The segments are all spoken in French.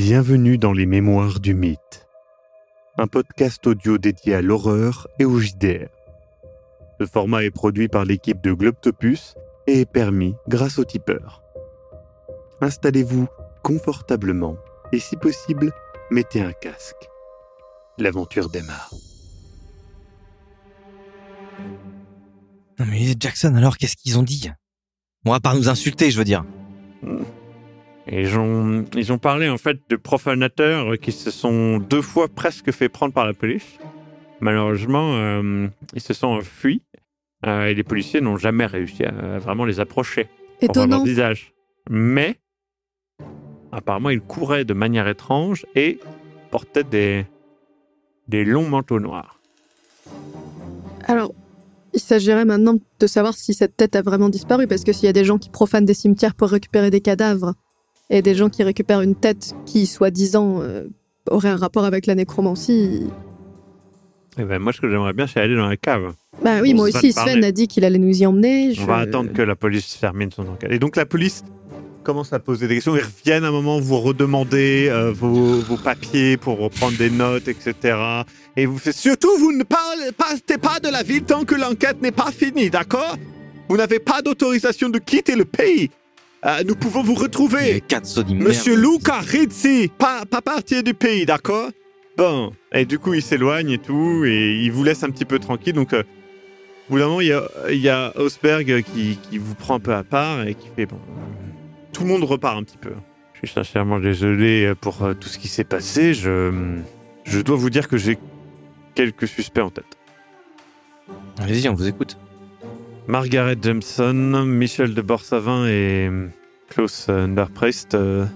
Bienvenue dans les Mémoires du Mythe, un podcast audio dédié à l'horreur et au JDR. Ce format est produit par l'équipe de Globtopus et est permis grâce au tipeur. Installez-vous confortablement et si possible, mettez un casque. L'aventure démarre. Non mais Jackson, alors qu'est-ce qu'ils ont dit? Bon, à part nous insulter, je veux dire. Ils ont, ils ont parlé en fait de profanateurs qui se sont deux fois presque fait prendre par la police. Malheureusement, euh, ils se sont enfuis euh, et les policiers n'ont jamais réussi à vraiment les approcher pour voir leur Étonnant. visage. Mais apparemment, ils couraient de manière étrange et portaient des, des longs manteaux noirs. Alors, il s'agirait maintenant de savoir si cette tête a vraiment disparu, parce que s'il y a des gens qui profanent des cimetières pour récupérer des cadavres, et des gens qui récupèrent une tête qui, soi-disant, euh, aurait un rapport avec la nécromancie. Et ben moi, ce que j'aimerais bien, c'est aller dans la cave. Bah oui, On moi aussi. Sven a dit qu'il allait nous y emmener. On je- va attendre que la police termine son enquête. Et donc la police commence à poser des questions. Ils reviennent un moment vous redemander euh, vos, vos papiers pour reprendre des notes, etc. Et vous faites surtout, vous ne parlez, partez pas de la ville tant que l'enquête n'est pas finie, d'accord? Vous n'avez pas d'autorisation de quitter le pays. Euh, nous pouvons vous retrouver. Monsieur Luca Rizzi, pas, pas partir du pays, d'accord? Bon. Et du coup, il s'éloigne et tout, et il vous laisse un petit peu tranquille. Donc, euh, au bout d'un moment, il y a, il y a Osberg qui, qui vous prend un peu à part et qui fait bon. Tout le monde repart un petit peu. Je suis sincèrement désolé pour euh, tout ce qui s'est passé. Je, je dois vous dire que j'ai quelques suspects en tête. Allez-y, on vous écoute. Margaret Jameson, Michel de Borsavin et Klaus Underpreist euh,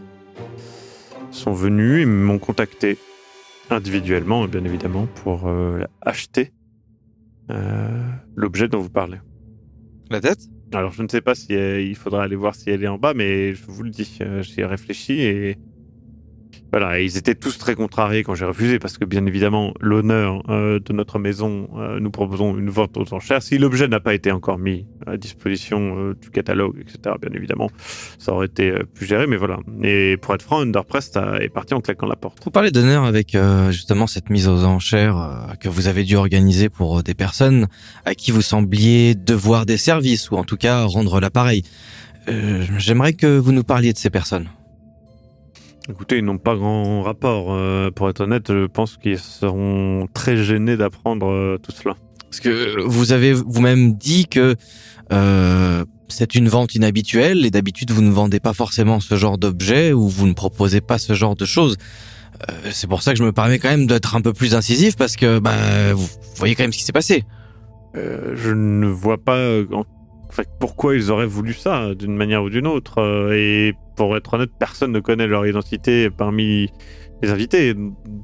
sont venus et m'ont contacté individuellement, bien évidemment, pour euh, acheter euh, l'objet dont vous parlez. La tête Alors, je ne sais pas si euh, il faudra aller voir si elle est en bas, mais je vous le dis, euh, j'y ai réfléchi et voilà, ils étaient tous très contrariés quand j'ai refusé parce que bien évidemment, l'honneur euh, de notre maison, euh, nous proposons une vente aux enchères. Si l'objet n'a pas été encore mis à disposition euh, du catalogue, etc., bien évidemment, ça aurait été euh, plus géré, mais voilà. Et pour être franc, Underprest a- est parti en claquant la porte. Vous parlez d'honneur avec euh, justement cette mise aux enchères euh, que vous avez dû organiser pour des personnes à qui vous sembliez devoir des services ou en tout cas rendre l'appareil. J'aimerais que vous nous parliez de ces personnes. Écoutez, ils n'ont pas grand rapport. euh, pour être honnête, je pense qu'ils seront très gênés d'apprendre euh, tout cela. Parce que vous avez vous-même dit que euh, c'est une vente inhabituelle et d'habitude vous ne vendez pas forcément ce genre d'objet ou vous ne proposez pas ce genre de choses. C'est pour ça que je me permets quand même d'être un peu plus incisif parce que bah, vous voyez quand même ce qui s'est passé. Je ne vois pas en pourquoi ils auraient voulu ça d'une manière ou d'une autre. euh, et pour être honnête, personne ne connaît leur identité parmi les invités.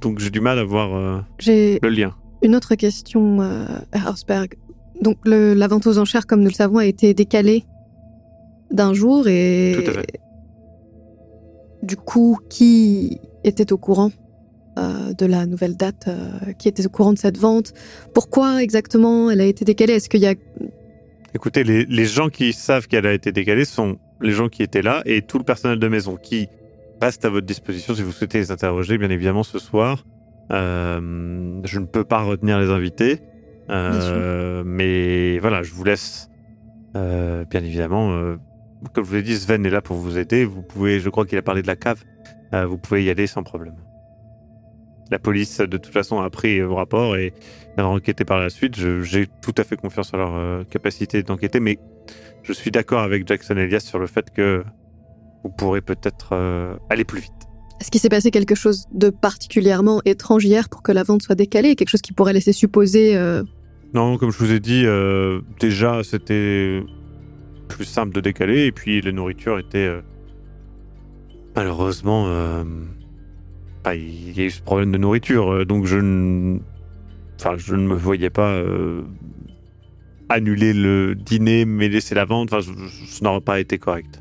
Donc j'ai du mal à voir euh, le lien. une autre question, euh, Herr Hausberg. Donc, le- la vente aux enchères, comme nous le savons, a été décalée d'un jour et. Tout à fait. Du coup, qui était au courant euh, de la nouvelle date Qui était au courant de cette vente? Pourquoi exactement elle a été décalée? Est-ce qu'il y a. Écoutez, les, les gens qui savent qu'elle a été décalée sont les gens qui étaient là et tout le personnel de maison qui reste à votre disposition si vous souhaitez les interroger, bien évidemment, ce soir. Euh, je ne peux pas retenir les invités. Euh, mais voilà, je vous laisse, euh, bien évidemment. comme je vous l'ai dit, Sven est là pour vous aider. Vous pouvez, je crois qu'il a parlé de la cave. Vous pouvez y aller sans problème. La police, de toute façon, a pris vos rapports et a enquêté par la suite. J'ai tout à fait confiance en leur euh, capacité d'enquêter, mais je suis d'accord avec Jackson Elias sur le fait que vous pourrez peut-être euh, aller plus vite. Est-ce qu'il s'est passé quelque chose de particulièrement étrange hier pour que la vente soit décalée Quelque chose qui pourrait laisser supposer. euh, Non, comme je vous ai dit, déjà c'était plus simple de décaler et puis la nourriture était malheureusement, bah, il y a eu ce problème de nourriture, euh, donc je ne, enfin, je ne me voyais pas euh, annuler le dîner mais laisser la vente. Enfin, ce n'aurait pas été correct.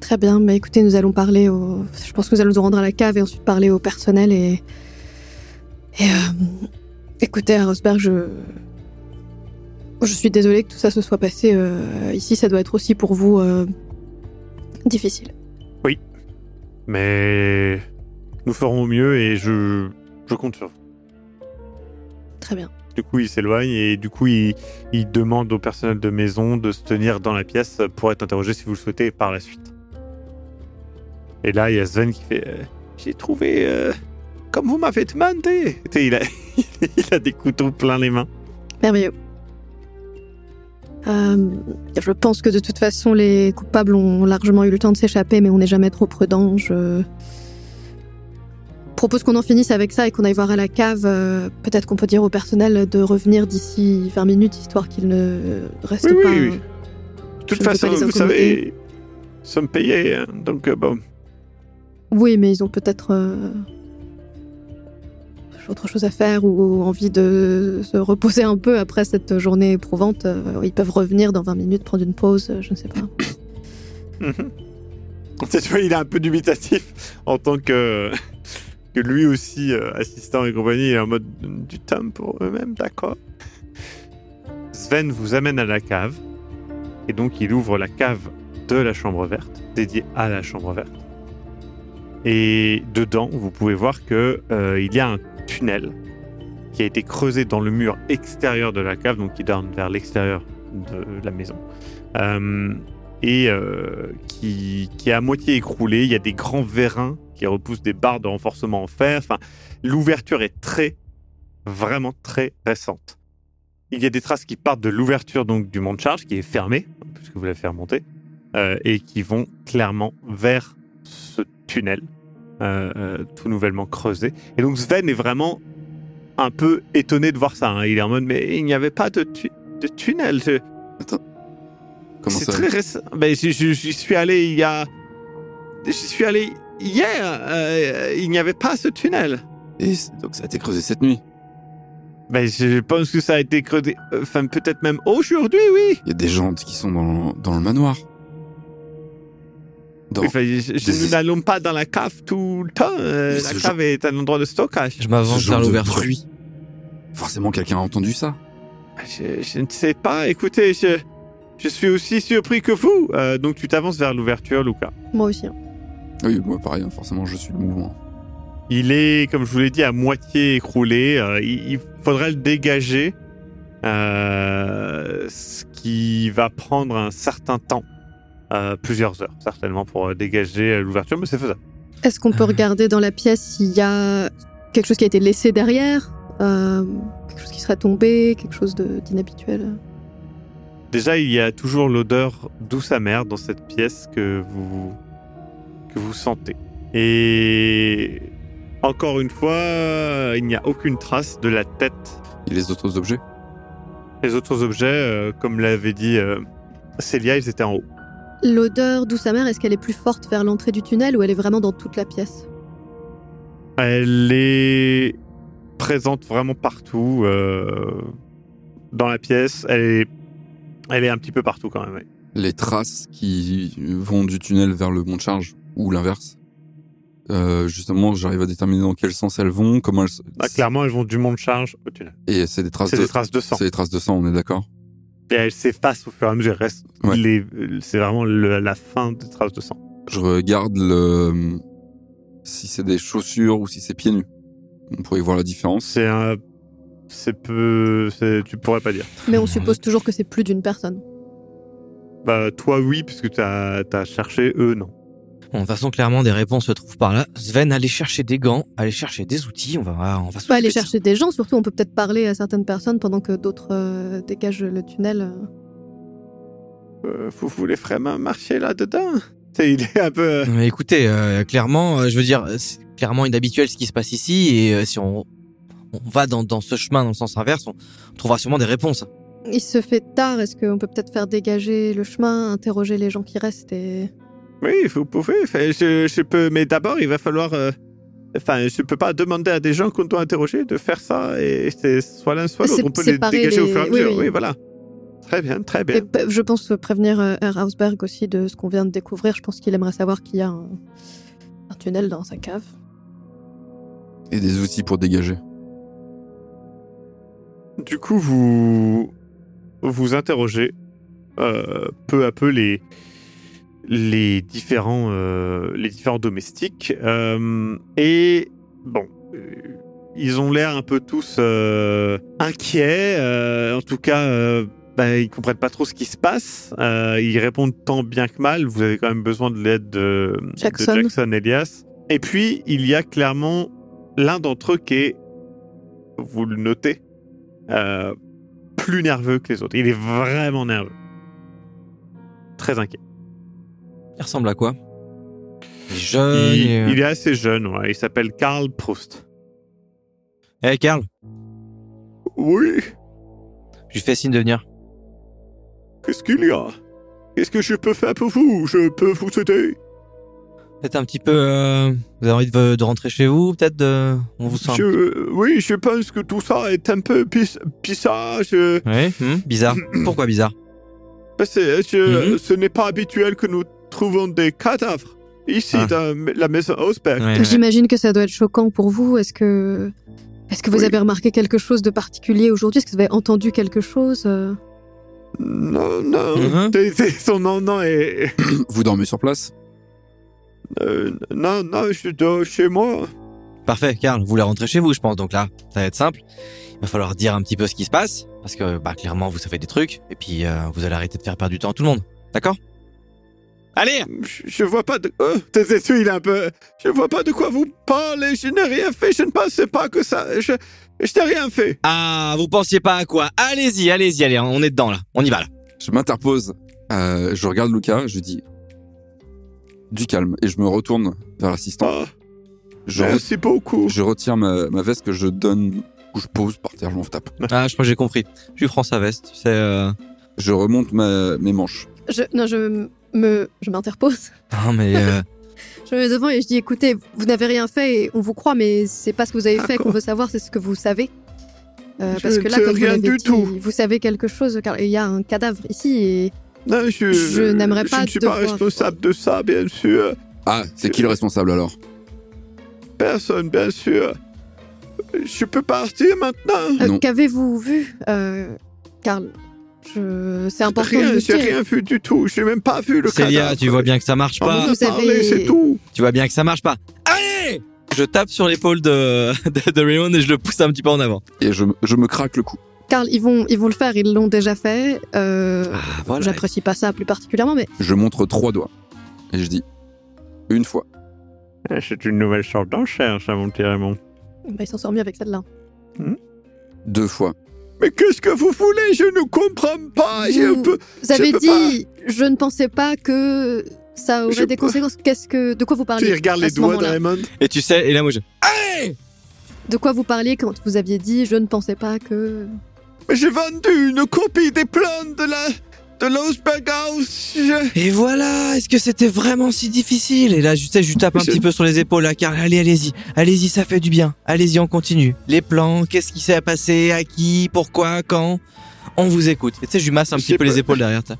Très bien, mais écoutez, nous allons parler au. Je pense que nous allons nous rendre à la cave et ensuite parler au personnel et. Et. euh, Écoutez, à Rosberg, je. Je suis désolée que tout ça se soit passé euh, ici. Ça doit être aussi pour vous euh, difficile. Mais nous ferons au mieux et je, je compte sur vous. Très bien. Du coup, il s'éloigne et du coup, il, il demande au personnel de maison de se tenir dans la pièce pour être interrogé si vous le souhaitez par la suite. Et là, il y a Sven qui fait euh, J'ai trouvé euh, comme vous m'avez demandé. Il a, il a des couteaux plein les mains. Merveilleux. Euh, je pense que de toute façon, les coupables ont largement eu le temps de s'échapper, mais on n'est jamais trop prudent. Je propose qu'on en finisse avec ça et qu'on aille voir à la cave. Euh, Peut-être qu'on peut dire au personnel de revenir d'ici 20 minutes, histoire qu'il ne reste Oui, pas. oui, oui. De toute façon, vous savez, nous sommes payés. hein, donc, euh, bon. Oui, mais ils ont peut-être euh, autre chose à faire ou envie de se reposer un peu après cette journée éprouvante. Euh, Ils peuvent revenir dans 20 minutes, prendre une pause, euh, je ne sais pas. Tu vois, il est un peu dubitatif en tant que, lui aussi, euh, assistant et compagnie, est en mode du temps pour eux-mêmes, d'accord. Sven vous amène à la cave et donc il ouvre la cave de la chambre verte, dédiée à la chambre verte. Et dedans, vous pouvez voir que euh, il y a un tunnel qui a été creusé dans le mur extérieur de la cave, donc qui donne vers l'extérieur de la maison. Euh, et euh, qui, est à moitié écroulé. Il y a des grands vérins qui repoussent des barres de renforcement en fer. Enfin, l'ouverture est très, vraiment très récente. Il y a des traces qui partent de l'ouverture donc du mont charge qui est fermé, puisque vous l'avez fait remonter, euh, et qui vont clairement vers ce tunnel euh, euh, tout nouvellement creusé. Et donc Sven est vraiment un peu étonné de voir ça. hein. Il est en mode mais il n'y avait pas de, tu- de tunnel. Je- Comment c'est très récent. Ben, j'y suis allé il y a. J'y suis allé hier. euh, il n'y avait pas ce tunnel. Et donc ça a été creusé cette nuit. Ben, je pense que ça a été creusé. Enfin, peut-être même aujourd'hui, oui. Il y a des gens qui sont dans, dans le manoir. Dans- Enfin, je- je- nous n'allons pas dans la cave tout le temps. euh, la cave est un endroit de stockage. Je m'avance vers l'ouverture. Forcément, quelqu'un a entendu ça. Je, je ne sais pas. Écoutez, je, je suis aussi surpris que vous. Euh, donc, tu t'avances vers l'ouverture, Lucas. Moi aussi. hein. Oui, moi pareil, hein, forcément, je suis le mouvement. Il est, comme je vous l'ai dit, à moitié écroulé. Euh, il, il faudrait le dégager, euh, ce qui va prendre un certain temps, plusieurs heures certainement, pour euh, dégager euh, l'ouverture, mais c'est faisable. Est-ce qu'on peut Euh. regarder dans la pièce s'il y a quelque chose qui a été laissé derrière Euh, Quelque chose qui serait tombé Quelque chose d'inhabituel? Déjà, il y a toujours l'odeur douce amère dans cette pièce que vous que vous sentez. Et encore une fois, il n'y a aucune trace de la tête Et les autres objets? Les autres objets, euh, comme l'avait dit euh, Célia, ils étaient en haut. L'odeur douce amère, est-ce qu'elle est plus forte vers l'entrée du tunnel ou elle est vraiment dans toute la pièce? Elle est présente vraiment partout euh, dans la pièce. Elle est, elle est un petit peu partout quand même. ouais. Les traces qui vont du tunnel vers le mont de charge ou l'inverse. Euh, justement, j'arrive à déterminer dans quel sens elles vont, comment elles. Ah, clairement, elles vont du mont de charge au tunnel. Et c'est des traces C'est de. des traces de sang. C'est des traces de sang, on est d'accord? Et elles s'effacent au fur et à mesure. restent Ouais. les- C'est vraiment le- la fin des traces de sang. Je regarde le si c'est des chaussures ou si c'est pieds nus. On pourrait voir la différence. C'est un. C'est peu. c'est- Tu pourrais pas dire. Mais on suppose toujours que c'est plus d'une personne. Bah, toi, oui, puisque tu as, cherché, eux, non. Bon, de toute façon, clairement, des réponses se trouvent par là. Sven, allez chercher des gants, allez chercher des outils. On va, on va On peut s'occuper aller chercher des gens, surtout on peut peut-être parler à certaines personnes pendant que d'autres euh, dégagent le tunnel. euh. Vous voulez vraiment marcher là-dedans? C'est- Il est un peu. euh, Mais écoutez, euh, clairement, euh, je veux dire, c'est clairement inhabituel ce qui se passe ici. Et euh, si on, on va dans, dans ce chemin, dans le sens inverse, on trouvera sûrement des réponses. Il se fait tard, est-ce qu'on peut peut-être faire dégager le chemin, interroger les gens qui restent et... Oui, vous pouvez. Enfin, je, je peux, mais d'abord, il va falloir. euh, Enfin, je peux pas demander à des gens qu'on doit interroger de faire ça et c'est soit l'un soit l'autre. On peut les séparer dégager au les- fur et à oui, mesure. oui. Oui, voilà. Très bien, très bien. et je pense prévenir euh, Herr Hausberg aussi de ce qu'on vient de découvrir. Je pense qu'il aimerait savoir qu'il y a un, un tunnel dans sa cave. Et des outils pour dégager. Du coup, vous vous interrogez euh, peu à peu les les différents, euh, les différents domestiques. Euh, et bon, euh, ils ont l'air un peu tous euh, inquiets. euh, en tout cas, euh, bah, ils comprennent pas trop ce qui se passe. Euh, ils répondent tant bien que mal. Vous avez quand même besoin de l'aide de de Jackson. Jackson Elias. Et puis, il y a clairement l'un d'entre eux qui est, vous le notez, euh, plus nerveux que les autres. Il est vraiment nerveux. Très inquiet. Il ressemble à quoi? Il est jeune. il, et, euh, il est assez jeune, ouais. Il s'appelle Karl Proust. Eh, Karl, Oui, je lui fais signe de venir. qu'est-ce qu'il y a? Qu'est-ce que je peux faire pour vous? Je peux vous aider? Peut-être un petit peu. euh, vous avez envie de, de rentrer chez vous, peut-être de... On vous sent. Je- Oui, je pense que tout ça est un peu bis- bizarre. Je, Ouais, hmm, bizarre. Pourquoi bizarre? C'est- je- Mhm. Ce n'est pas habituel que nous trouvons des cadavres ici Ah. dans la maison Osberg. Ouais, ouais. J'imagine que ça doit être choquant pour vous. Est-ce que, est-ce que vous Oui. avez remarqué quelque chose de particulier aujourd'hui? Est-ce que vous avez entendu quelque chose euh? Non, non. C'est- c'est- Son nom, non, est... Vous dormez sur place? Euh, non, non, je dors chez moi. Parfait, Karl, vous voulez rentrer chez vous, je pense. Donc là, ça va être simple. Il va falloir dire un petit peu ce qui se passe. Parce que, bah, clairement, vous savez des trucs. Et puis, euh, vous allez arrêter de faire perdre du temps à tout le monde. D'accord? Allez Je, vois pas de... Oh, tes yeux, il est un peu... Je vois pas de quoi vous parlez. Je n'ai rien fait. Je ne pensais pas que ça... Je, je n'ai rien fait. Ah, vous pensiez pas à quoi? Allez-y, allez-y, allez, on est dedans là. On y va là. Je m'interpose. euh, je regarde Lucas, je dis du calme et je me retourne vers l'assistant. Ah, Je, re- merci beaucoup. je retire ma, ma veste que je donne ou je pose par terre, je m'en tape. Ah, je crois que j'ai compris. Je lui prends sa veste. C'est. Euh... Je remonte ma- mes manches. je, Non, je me, je m'interpose. Non, mais. euh, Je me mets devant et je dis écoutez, vous n'avez rien fait et on vous croit, mais c'est pas ce que vous avez fait qu'on veut savoir, c'est ce que vous savez. Euh, Je parce que là, comme vous l'avez dit, tout. vous savez quelque chose, car il y a un cadavre ici et Non, je, Je n'aimerais pas Je ne suis pas devoir- responsable de ça, bien sûr. Ah, c'est qui le responsable alors? Personne, bien sûr. Je peux partir maintenant. Euh. Qu'avez-vous vu, euh, Karl Je... C'est important de Rien, le j'ai rien vu du tout. J'ai même pas vu le Célia, cadavre. tu vois bien que ça marche On pas. a Vous avez- parlé, c'est tout. Tu vois bien que ça marche pas. Allez Je tape sur l'épaule de, de, de Raymond et je le pousse un petit peu en avant. Et je, me- je me craque le cou. Karl, ils vont, ils vont le faire, ils l'ont déjà fait. Euh, Ah, voilà. J'apprécie pas ça plus particulièrement, mais Je montre trois doigts. Et je dis une fois. Ah, C'est une nouvelle sorte d'enchère, ça, mon petit Raymond. bah, il s'en sort mieux avec celle-là. Deux fois. Mais qu'est-ce que vous voulez? Je ne comprends pas. Vous- avez peux dit, je ne pensais pas que ça aurait Je des peux- conséquences. Qu'est-ce que, de quoi vous Tu parliez regardes à les ce doigts de Raymond Et tu sais, et là moi je. De quoi vous parliez quand vous aviez dit, je ne pensais pas que. Mais j'ai vendu une copie des plans de la... de l'Osberg House. Je- Et voilà, est-ce que c'était vraiment si difficile? Et là, je sais, je lui tape un Je- petit peu sur les épaules, là, Karl. Allez, allez-y, allez-y, ça fait du bien. Allez-y, on continue. Les plans, qu'est-ce qui s'est passé, à qui, pourquoi, quand? On vous écoute. Et tu sais, je lui masse un Je petit peu pas. les épaules derrière. ça.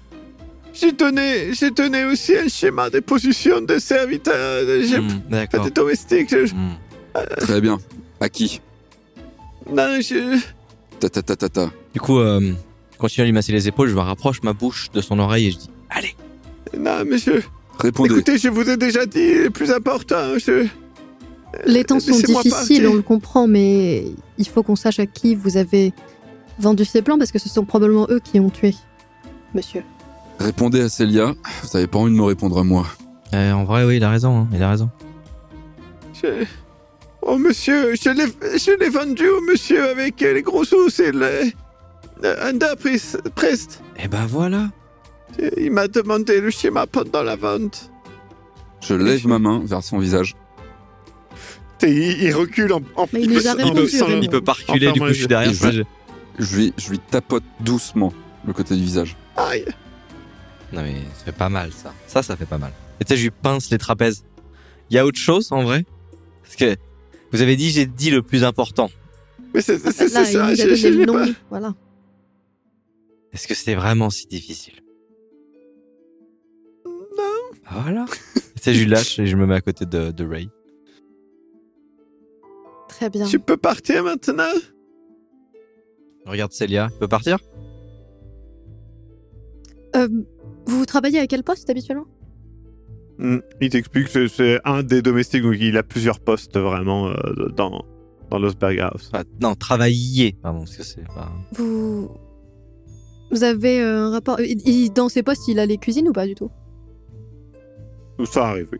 J'ai donné... j'ai donné aussi un schéma de position des serviteurs. D'accord. des domestiques. Je- Hmm. Très bien. À qui? Non, je... Ta ta ta ta ta. Du coup, euh, je continue à lui masser les épaules, je me rapproche ma bouche de son oreille et je dis Allez Non, monsieur. Répondez. Écoutez, je vous ai déjà dit le plus important. Je... Les temps sont difficiles, partir. on le comprend, mais il faut qu'on sache à qui vous avez vendu ces plans parce que ce sont probablement eux qui ont tué monsieur. Répondez à Célia. Vous avez pas envie de me répondre à moi. Euh, En vrai, oui, il a raison, hein, il a raison. Je... Oh, monsieur, je l'ai, je l'ai vendu au monsieur avec les gros sous, c'est le... le Underpris- Prest. Et ben voilà. Il m'a demandé le schéma pendant la vente. Je lève ma main vers son visage. Et il, il recule en... en Mais il nous a en- répondu, sans- Raymond. Il peut pas reculer, Enfin, du coup, je suis derrière. je- ça, je- Je lui, je lui tapote doucement le côté du visage. Aïe. Non mais ça fait pas mal ça. Ça, ça fait pas mal. Et tu sais, je lui pince les trapèzes. Il y a autre chose en vrai? Parce que vous avez dit, j'ai dit le plus important. Mais c'est, ça, je le nom. pas... Voilà. Est-ce que c'était vraiment si difficile? Non. Voilà. tu sais, je lâche et je me mets à côté de, de Ray. Très bien. Tu peux partir maintenant? Regarde Célia, il peut partir? Euh, vous travaillez à quel poste habituellement? Mm. Il t'explique que c'est un des domestiques, donc il a plusieurs postes vraiment euh, dans, dans l'Osberg House. Enfin, non, travailler. Pardon, parce que c'est pas. Vous. Vous avez euh, un rapport. il- il- dans ses postes, il a les cuisines ou pas du tout? Tout ça arrive, oui.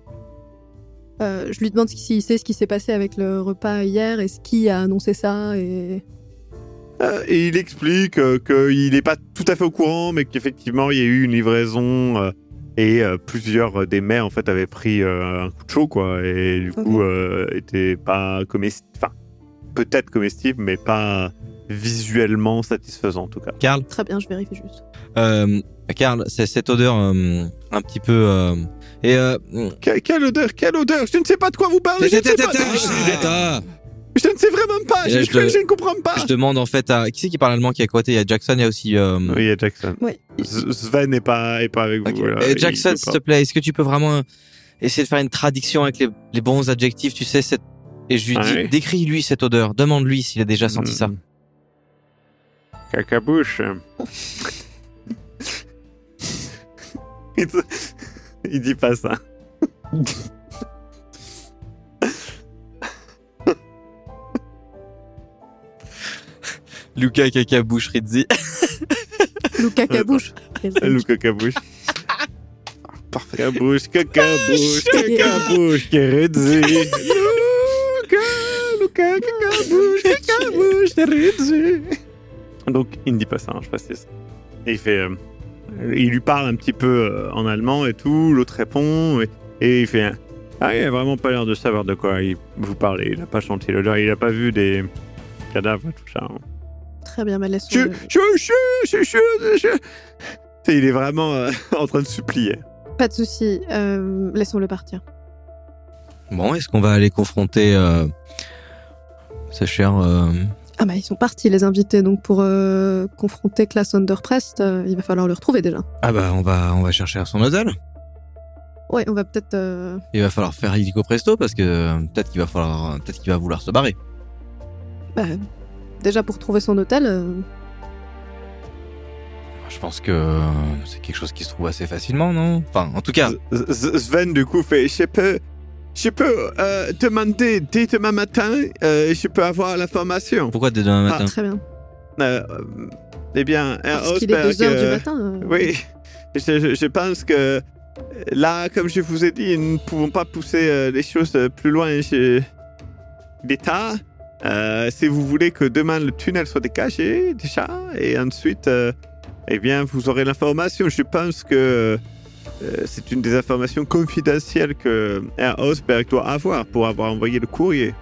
Euh, Je lui demande s'il sait ce qui s'est passé avec le repas hier et ce qui a annoncé ça et. Euh, et il explique euh, qu'il n'est pas tout à fait au courant, mais qu'effectivement, il y a eu une livraison et plusieurs des mères, en fait, avaient pris un coup de chaud, quoi. Et du coup, Ok. euh, étaient pas comestibles. Enfin, peut-être comestibles, mais pas visuellement satisfaisants, en tout cas. Karl, Très bien, je vérifie juste. euh, Karl, c'est cette odeur euh, un petit peu. euh, et euh, Que- quelle odeur Quelle odeur Je ne sais pas de quoi vous parlez. Je ne sais pas. Ah, Je ne sais vraiment pas. Je, te- ne comprends pas. je demande en fait à qui c'est qui parle allemand qui est à côté? Il y a Jackson, il y a aussi. euh, Oui, il y a Jackson. Oui. Sven n'est pas, est pas avec vous. là. Et Il Jackson, s'il te plaît, est-ce que tu peux vraiment essayer de faire une traduction avec les, les bons adjectifs, tu sais cette... Et je lui dis, Ouais. décris-lui cette odeur, demande-lui s'il a déjà senti ça. Mm. Cacabouche. il, te- il dit pas ça. Luca Caca-Bouche Rizzi. Luca Cabouche. Le cacabouche. Parfait. Cacabouche, cacabouche, cacabouche, Keredzi. Donc, il ne dit pas ça, hein, je précise. Et il fait. euh, il lui parle un petit peu euh, en allemand et tout, l'autre répond, et, et il fait. Ah, il a vraiment pas l'air de savoir de quoi il, vous parlez. Il a pas senti l'odeur, il a pas vu des cadavres, tout ça. hein. Très bien, mais laissons. Je, je, je, je, je, je. Il est vraiment euh, en train de supplier. Pas de souci. euh, Laissons-le partir. Bon, est-ce qu'on va aller confronter euh, ces chers... euh, Ah bah ils sont partis les invités donc pour euh, confronter Klaas Underprest, euh, il va falloir le retrouver déjà. Ah bah on va on va chercher à son hôtel. Ouais, on va peut-être. euh, Il va falloir faire illico presto parce que peut-être qu'il va falloir peut-être qu'il va vouloir se barrer. bah, déjà pour trouver son hôtel. euh, Je pense que c'est quelque chose qui se trouve assez facilement, non? Enfin, en tout cas, Z- Z- Sven, du coup, fait Je je peux euh, demander dès demain matin, euh, je peux avoir l'information. pourquoi dès demain matin Très bien. Euh, eh bien, Herr Parce qu'il est Osberg, 2 heures du euh, matin. euh, Oui, je, je- je pense que euh, là, comme je vous ai dit, nous ne pouvons pas pousser euh, les choses euh, plus loin chez l'État. Euh, si vous voulez que demain le tunnel soit dégagé déjà, et ensuite, euh, eh bien, vous aurez l'information. Je pense que euh, c'est une des informations confidentielles que Herr Osberg doit avoir pour avoir envoyé le courrier.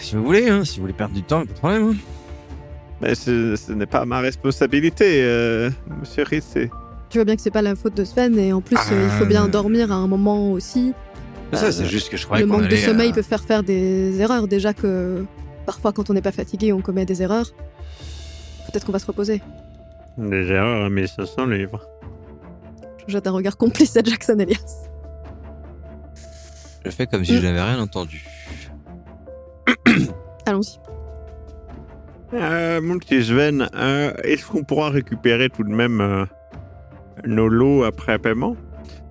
Si vous voulez, hein, si vous voulez perdre du temps, pas de problème. hein. Mais ce, ce n'est pas ma responsabilité, euh, Monsieur Ritz. Tu vois bien que c'est pas la faute de Sven et en plus euh, il faut bien Ah. dormir à un moment aussi. Ça, Euh, c'est juste que je croyais le manque de sommeil euh, peut faire faire des erreurs. Déjà que parfois quand on n'est pas fatigué on commet des erreurs. Peut-être qu'on va se reposer. Des erreurs à 1500 livres. Je jette un regard complice à Jackson Elias. Je fais comme si je n'avais rien entendu. Allons-y. Euh, mon petit Sven, euh, est-ce qu'on pourra récupérer tout de même euh, nos lots après paiement?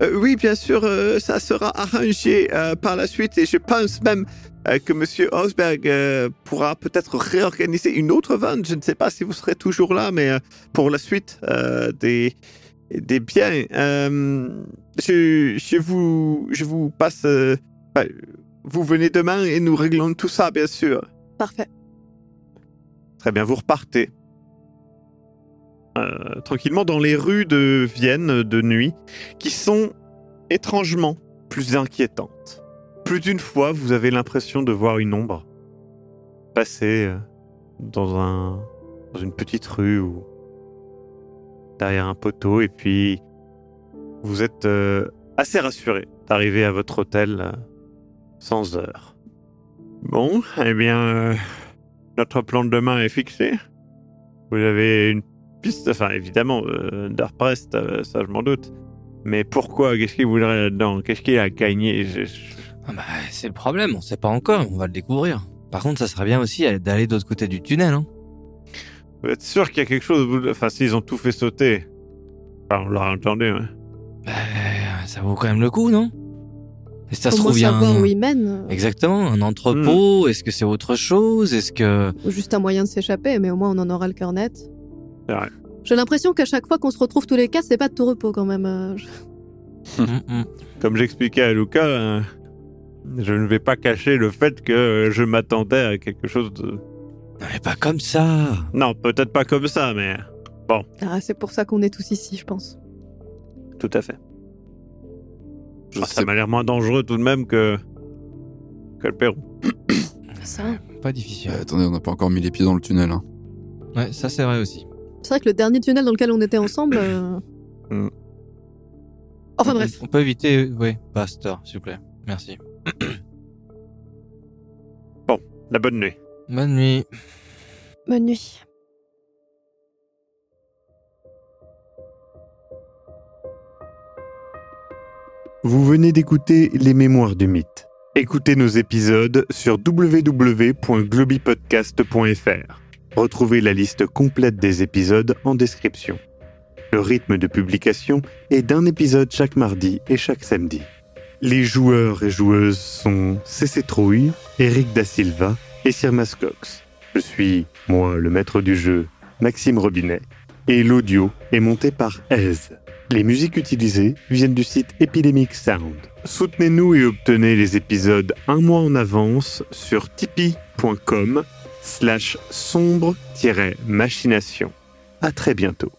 Euh, Oui, bien sûr, euh, ça sera arrangé euh, par la suite et je pense même euh, que Monsieur Osberg euh, pourra peut-être réorganiser une autre vente. Je ne sais pas si vous serez toujours là, mais euh, pour la suite euh, des, des biens, euh, je, je, vous, je vous passe... euh, vous venez demain et nous réglons tout ça, bien sûr. Parfait. Très bien, vous repartez. Euh, tranquillement dans les rues de Vienne de nuit, qui sont étrangement plus inquiétantes. Plus d'une fois, vous avez l'impression de voir une ombre passer dans, un, dans une petite rue ou derrière un poteau, et puis vous êtes euh, assez rassuré d'arriver à votre hôtel euh, sans heure. Bon, eh bien, euh, notre plan de demain est fixé. Vous avez une piste, enfin évidemment, euh, Darprest, euh, ça je m'en doute. Mais pourquoi? Qu'est-ce qu'il voudrait là-dedans? Qu'est-ce qu'il a gagné? Je- je- Ah bah, c'est le problème, on sait pas encore, on va le découvrir. Par contre, ça serait bien aussi d'aller de l'autre côté du tunnel. Hein. Vous êtes sûr qu'il y a quelque chose Enfin, s'ils ont tout fait sauter. Enfin, on l'a entendu, hein. Bah, ça vaut quand même le coup, non? Et ça se trouve, il y a savoir un... où ils mènent. Exactement, un entrepôt, est-ce que c'est autre chose? Est-ce que... Ou juste un moyen de s'échapper, mais au moins on en aura le cœur net. C'est vrai. J'ai l'impression qu'à chaque fois qu'on se retrouve tous les quatre, c'est pas de tout repos quand même. euh, je- Hum, hum. Comme j'expliquais à Luca, euh, je ne vais pas cacher le fait que euh, je m'attendais à quelque chose de... Non, mais pas comme ça Non, peut-être pas comme ça, mais Ah, c'est pour ça qu'on est tous ici, je pense. tout à fait. Je Ah, ça m'a l'air moins dangereux tout de même que, que le Pérou. Ça. Pas difficile. Euh, attendez, on n'a pas encore mis les pieds dans le tunnel. Hein. Ouais, ça c'est vrai aussi. C'est vrai que le dernier tunnel dans lequel on était ensemble. euh, Hmm. Enfin bref. On peut éviter... Oui, Pasteur, s'il vous plaît. Merci. La bonne nuit. Bonne nuit. Bonne nuit. Vous venez d'écouter Les Mémoires du Mythe. Écoutez nos épisodes sur www.globipodcast.fr. Retrouvez la liste complète des épisodes en description. Le rythme de publication est d'un épisode chaque mardi et chaque samedi. Les joueurs et joueuses sont CC Trouille, Eric Da Silva et Sirmas Cox. Je suis, moi, le maître du jeu, Maxime Robinet, et l'audio est monté par Aise. Les musiques utilisées viennent du site Epidemic Sound. Soutenez-nous et obtenez les épisodes un mois en avance sur tipeee.com slash sombre-machination. À très bientôt.